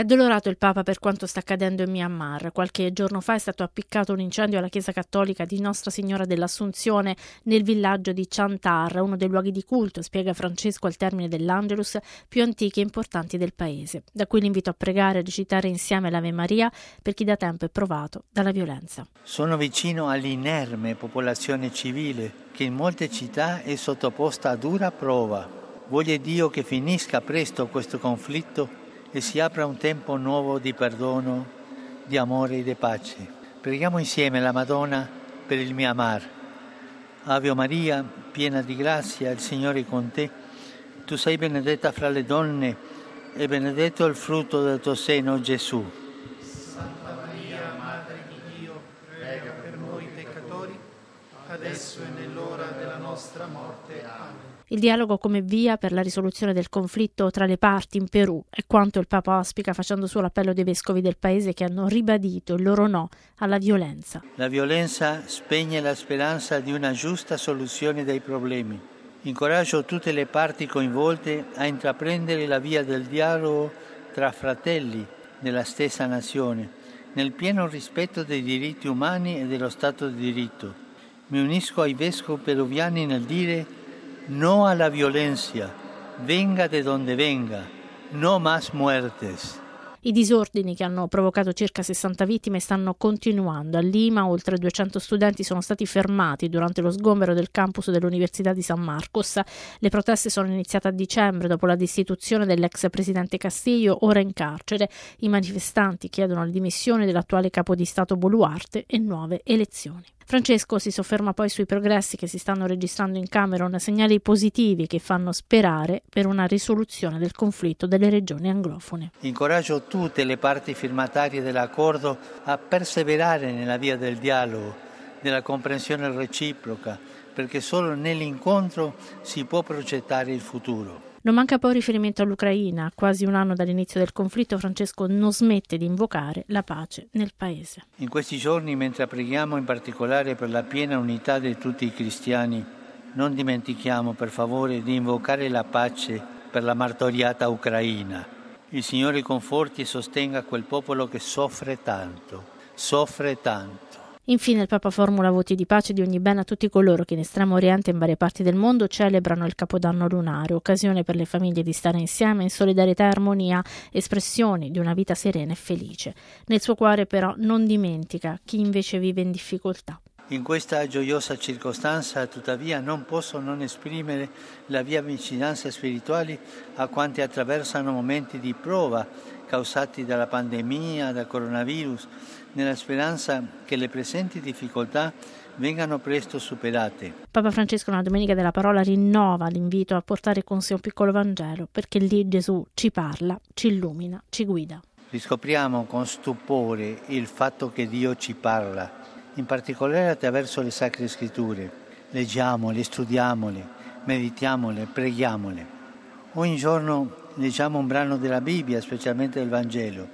È addolorato il Papa per quanto sta accadendo in Myanmar. Qualche giorno fa è stato appiccato un incendio alla chiesa cattolica di Nostra Signora dell'Assunzione nel villaggio di Chantar, uno dei luoghi di culto, spiega Francesco al termine dell'Angelus, più antichi e importanti del paese. Da qui l'invito a pregare e recitare insieme l'Ave Maria per chi da tempo è provato dalla violenza. Sono vicino all'inerme popolazione civile che in molte città è sottoposta a dura prova. Voglio Dio che finisca presto questo conflitto e si apra un tempo nuovo di perdono, di amore e di pace. Preghiamo insieme la Madonna per il Myanmar. Ave Maria, piena di grazia, il Signore è con te. Tu sei benedetta fra le donne e benedetto il frutto del tuo seno, Gesù. Santa Maria, Madre di Dio, prega per noi peccatori, adesso e nell'ora nostra morte. Amen. Il dialogo come via per la risoluzione del conflitto tra le parti in Perù è quanto il Papa auspica facendo suo l'appello dei vescovi del paese che hanno ribadito il loro no alla violenza. La violenza spegne la speranza di una giusta soluzione dei problemi. Incoraggio tutte le parti coinvolte a intraprendere la via del dialogo tra fratelli della stessa nazione, nel pieno rispetto dei diritti umani e dello Stato di diritto. Mi unisco ai vescovi peruviani nel dire no a la violencia, venga de donde venga, no más muertes. I disordini che hanno provocato circa 60 vittime stanno continuando. A Lima oltre 200 studenti sono stati fermati durante lo sgombero del campus dell'Università di San Marcos. Le proteste sono iniziate a dicembre dopo la destituzione dell'ex presidente Castillo, ora in carcere. I manifestanti chiedono le dimissioni dell'attuale capo di Stato Boluarte e nuove elezioni. Francesco si sofferma poi sui progressi che si stanno registrando in Camerun, segnali positivi che fanno sperare per una risoluzione del conflitto delle regioni anglofone. Incoraggio tutte le parti firmatarie dell'accordo a perseverare nella via del dialogo, della comprensione reciproca, perché solo nell'incontro si può progettare il futuro. Non manca poi riferimento all'Ucraina. Quasi un anno dall'inizio del conflitto, Francesco non smette di invocare la pace nel paese. In questi giorni, mentre preghiamo in particolare per la piena unità di tutti i cristiani, non dimentichiamo per favore di invocare la pace per la martoriata Ucraina. Il Signore conforti e sostenga quel popolo che soffre tanto, soffre tanto. Infine il Papa formula voti di pace di ogni bene a tutti coloro che in estremo oriente e in varie parti del mondo celebrano il Capodanno lunare, occasione per le famiglie di stare insieme in solidarietà e armonia, espressioni di una vita serena e felice. Nel suo cuore però non dimentica chi invece vive in difficoltà. In questa gioiosa circostanza, tuttavia, non posso non esprimere la mia vicinanza spirituale a quanti attraversano momenti di prova causati dalla pandemia, dal coronavirus, nella speranza che le presenti difficoltà vengano presto superate. Papa Francesco, nella Domenica della Parola, rinnova l'invito a portare con sé un piccolo Vangelo, perché lì Gesù ci parla, ci illumina, ci guida. Riscopriamo con stupore il fatto che Dio ci parla in particolare attraverso le sacre scritture. Leggiamole, studiamole, meditiamole, preghiamole. Ogni giorno leggiamo un brano della Bibbia, specialmente del Vangelo.